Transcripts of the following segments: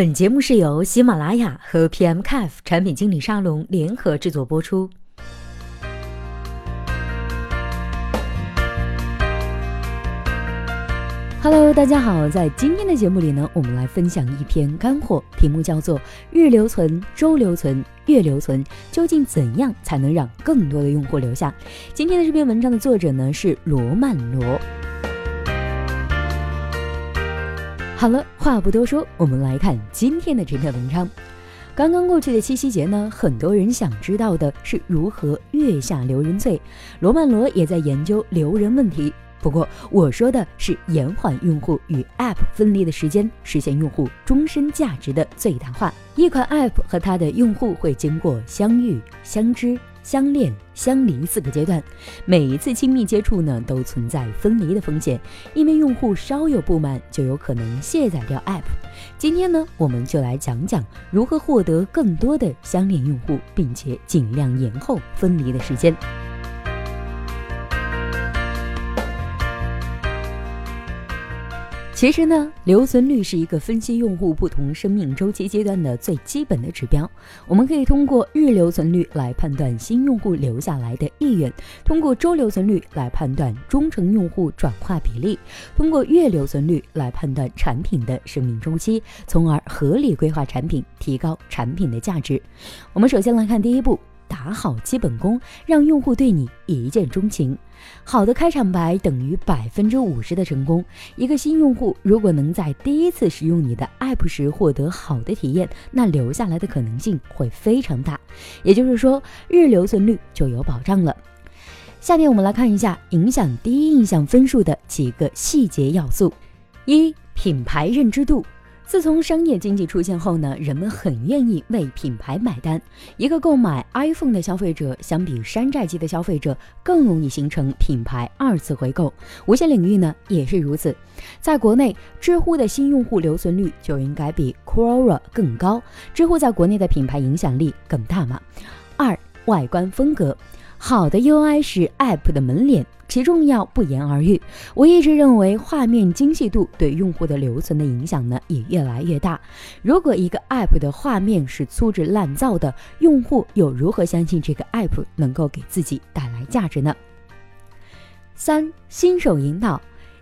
本节目是由喜马拉雅和 PMCAF 产品经理沙龙联合制作播出。Hello，大家好，在今天的节目里呢，我们来分享一篇干货，题目叫做“日留存、周留存、月留存，究竟怎样才能让更多的用户留下？”今天的这篇文章的作者呢是罗曼罗。好了，话不多说，我们来看今天的这篇文章。刚刚过去的七夕节呢，很多人想知道的是如何月下留人醉。罗曼罗也在研究留人问题。不过我说的是延缓用户与 App 分离的时间，实现用户终身价值的最大化。一款 App 和它的用户会经过相遇、相知。相恋、相离四个阶段，每一次亲密接触呢，都存在分离的风险，因为用户稍有不满，就有可能卸载掉 App。今天呢，我们就来讲讲如何获得更多的相恋用户，并且尽量延后分离的时间。其实呢，留存率是一个分析用户不同生命周期阶段的最基本的指标。我们可以通过日留存率来判断新用户留下来的意愿，通过周留存率来判断忠诚用户转化比例，通过月留存率来判断产品的生命周期，从而合理规划产品，提高产品的价值。我们首先来看第一步。打好基本功，让用户对你一见钟情。好的开场白等于百分之五十的成功。一个新用户如果能在第一次使用你的 app 时获得好的体验，那留下来的可能性会非常大。也就是说，日留存率就有保障了。下面我们来看一下影响第一印象分数的几个细节要素：一、品牌认知度。自从商业经济出现后呢，人们很愿意为品牌买单。一个购买 iPhone 的消费者，相比山寨机的消费者，更容易形成品牌二次回购。无线领域呢也是如此。在国内，知乎的新用户留存率就应该比 Quora 更高。知乎在国内的品牌影响力更大嘛？外观风格。好的 UI 是 App 的门脸，其重要不言而喻。我一直认为，画面精细度对用户的留存的影响呢，也越来越大。如果一个 App 的画面是粗制滥造的，用户又如何相信这个 App 能够给自己带来价值呢？三、新手引导。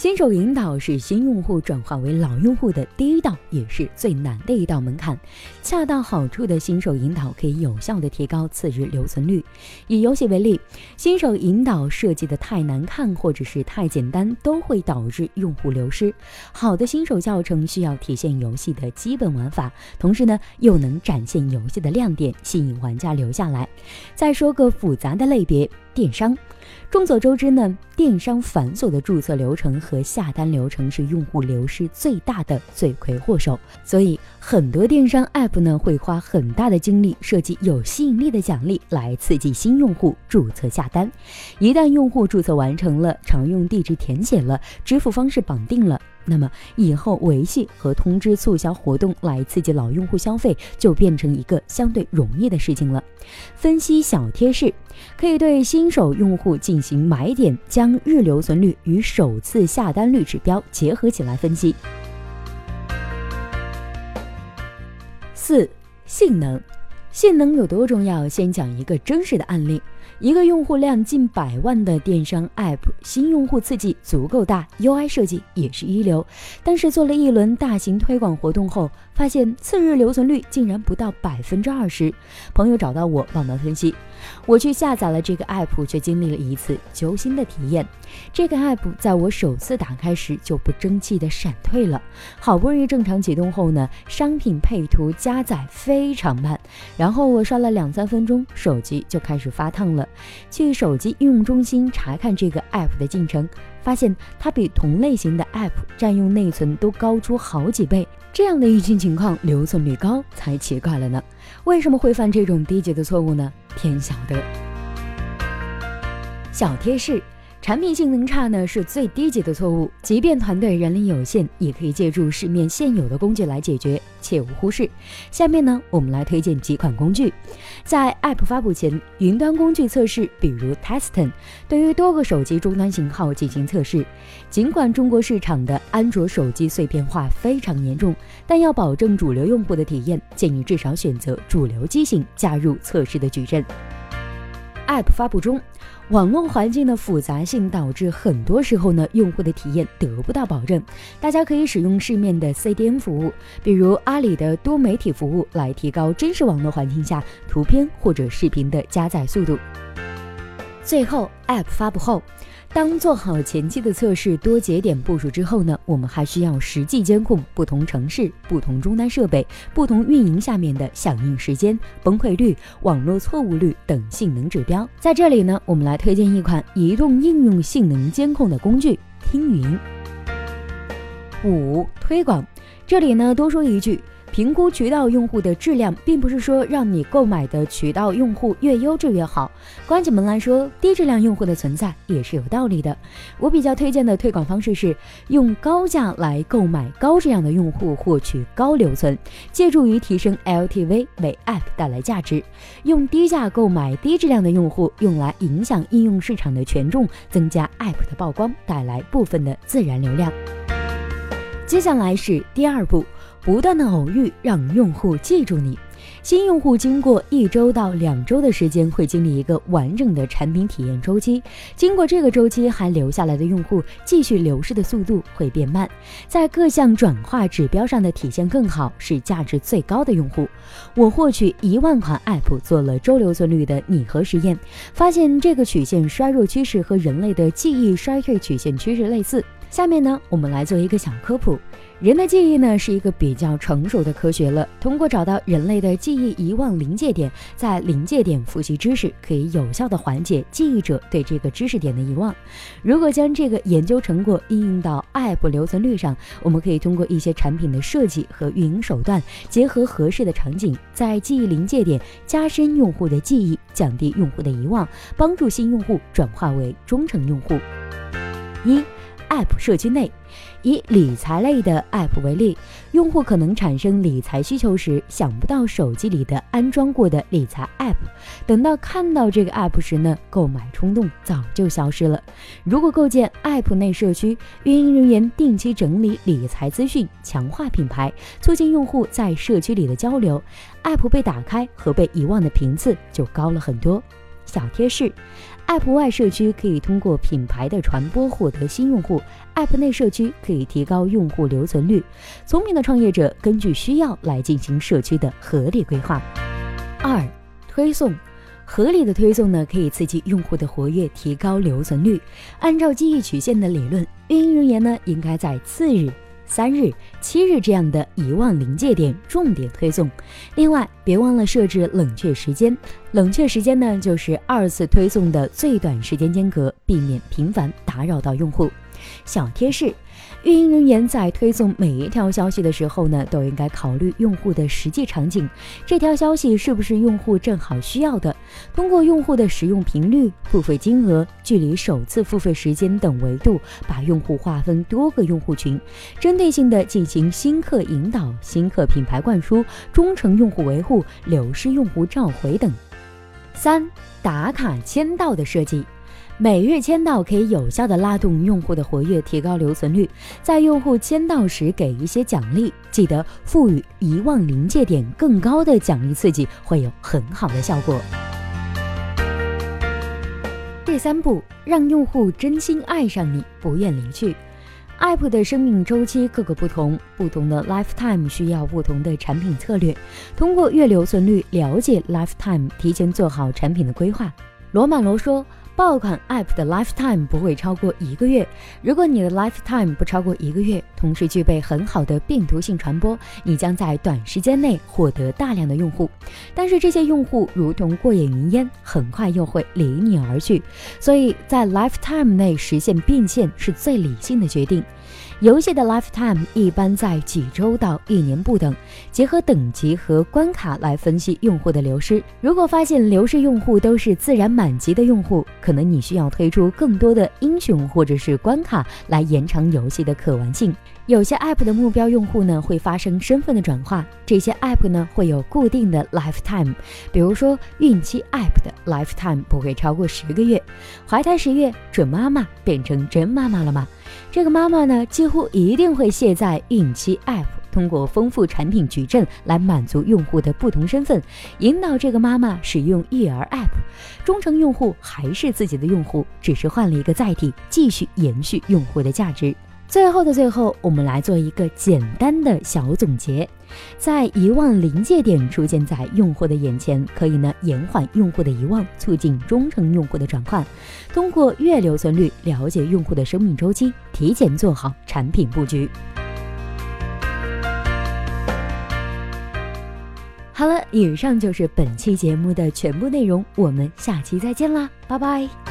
新手引导是新用户转化为老用户的第一道，也是最难的一道门槛。恰到好处的新手引导可以有效的提高次日留存率。以游戏为例，新手引导设计的太难看或者是太简单，都会导致用户流失。好的新手教程需要体现游戏的基本玩法，同时呢又能展现游戏的亮点，吸引玩家留下来。再说个复杂的类别，电商。众所周知呢，电商繁琐的注册流程和下单流程是用户流失最大的罪魁祸首。所以，很多电商 app 呢会花很大的精力设计有吸引力的奖励来刺激新用户注册下单。一旦用户注册完成了，常用地址填写了，支付方式绑定了。那么以后维系和通知促销活动来刺激老用户消费，就变成一个相对容易的事情了。分析小贴士，可以对新手用户进行买点，将日留存率与首次下单率指标结合起来分析。四、性能，性能有多重要？先讲一个真实的案例。一个用户量近百万的电商 App，新用户刺激足够大，UI 设计也是一流，但是做了一轮大型推广活动后。发现次日留存率竟然不到百分之二十，朋友找到我帮忙分析，我去下载了这个 app，却经历了一次揪心的体验。这个 app 在我首次打开时就不争气的闪退了，好不容易正常启动后呢，商品配图加载非常慢，然后我刷了两三分钟，手机就开始发烫了。去手机应用中心查看这个 app 的进程。发现它比同类型的 App 占用内存都高出好几倍，这样的运行情况留存率高才奇怪了呢？为什么会犯这种低级的错误呢？天晓得。小贴士：产品性能差呢是最低级的错误，即便团队人力有限，也可以借助市面现有的工具来解决，切勿忽视。下面呢，我们来推荐几款工具。在 App 发布前，云端工具测试，比如 Teston，对于多个手机终端型号进行测试。尽管中国市场的安卓手机碎片化非常严重，但要保证主流用户的体验，建议至少选择主流机型加入测试的矩阵。App 发布中。网络环境的复杂性导致很多时候呢，用户的体验得不到保证。大家可以使用市面的 CDN 服务，比如阿里的多媒体服务，来提高真实网络环境下图片或者视频的加载速度。最后，App 发布后。当做好前期的测试、多节点部署之后呢，我们还需要实际监控不同城市、不同终端设备、不同运营下面的响应时间、崩溃率、网络错误率等性能指标。在这里呢，我们来推荐一款移动应用性能监控的工具——听云。五推广，这里呢多说一句。评估渠道用户的质量，并不是说让你购买的渠道用户越优质越好。关起门来说，低质量用户的存在也是有道理的。我比较推荐的推广方式是用高价来购买高质量的用户，获取高留存，借助于提升 LTV 为 App 带来价值；用低价购买低质量的用户，用来影响应用市场的权重，增加 App 的曝光，带来部分的自然流量。接下来是第二步。不断的偶遇让用户记住你。新用户经过一周到两周的时间，会经历一个完整的产品体验周期。经过这个周期还留下来的用户，继续流失的速度会变慢，在各项转化指标上的体现更好，是价值最高的用户。我获取一万款 App 做了周留存率的拟合实验，发现这个曲线衰弱趋势和人类的记忆衰退曲线趋势类似。下面呢，我们来做一个小科普。人的记忆呢是一个比较成熟的科学了。通过找到人类的记忆遗忘临界点，在临界点复习知识，可以有效的缓解记忆者对这个知识点的遗忘。如果将这个研究成果应用到 App 留存率上，我们可以通过一些产品的设计和运营手段，结合合适的场景，在记忆临界点加深用户的记忆，降低用户的遗忘，帮助新用户转化为忠诚用户。一。App 社区内，以理财类的 App 为例，用户可能产生理财需求时，想不到手机里的安装过的理财 App，等到看到这个 App 时呢，购买冲动早就消失了。如果构建 App 内社区，运营人员定期整理理财资讯，强化品牌，促进用户在社区里的交流，App 被打开和被遗忘的频次就高了很多。小贴士：App 外社区可以通过品牌的传播获得新用户，App 内社区可以提高用户留存率。聪明的创业者根据需要来进行社区的合理规划。二、推送合理的推送呢，可以刺激用户的活跃，提高留存率。按照记忆曲线的理论，运营人员呢应该在次日。三日、七日这样的遗忘临界点重点推送。另外，别忘了设置冷却时间。冷却时间呢，就是二次推送的最短时间间隔，避免频繁打扰到用户。小贴士。运营人员在推送每一条消息的时候呢，都应该考虑用户的实际场景，这条消息是不是用户正好需要的？通过用户的使用频率、付费金额、距离首次付费时间等维度，把用户划分多个用户群，针对性的进行新客引导、新客品牌灌输、忠诚用户维护、流失用户召回等。三、打卡签到的设计。每日签到可以有效的拉动用户的活跃，提高留存率。在用户签到时给一些奖励，记得赋予遗忘临界点更高的奖励刺激，会有很好的效果。第三步，让用户真心爱上你，不愿离去。App 的生命周期各个不同，不同的 lifetime 需要不同的产品策略。通过月留存率了解 lifetime，提前做好产品的规划。罗马罗说。爆款 App 的 lifetime 不会超过一个月。如果你的 lifetime 不超过一个月，同时具备很好的病毒性传播，你将在短时间内获得大量的用户。但是这些用户如同过眼云烟，很快又会离你而去。所以在 lifetime 内实现变现是最理性的决定。游戏的 lifetime 一般在几周到一年不等。结合等级和关卡来分析用户的流失。如果发现流失用户都是自然满级的用户，可能你需要推出更多的英雄或者是关卡来延长游戏的可玩性。有些 app 的目标用户呢会发生身份的转化，这些 app 呢会有固定的 lifetime。比如说孕期 app 的 lifetime 不会超过十个月，怀胎十月准妈妈变成真妈妈了吗？这个妈妈呢，几乎一定会卸载孕期 App，通过丰富产品矩阵来满足用户的不同身份，引导这个妈妈使用育儿 App。忠诚用户还是自己的用户，只是换了一个载体，继续延续用户的价值。最后的最后，我们来做一个简单的小总结。在遗忘临界点出现在用户的眼前，可以呢延缓用户的遗忘，促进忠诚用户的转换。通过月留存率了解用户的生命周期，提前做好产品布局。好了，以上就是本期节目的全部内容，我们下期再见啦，拜拜。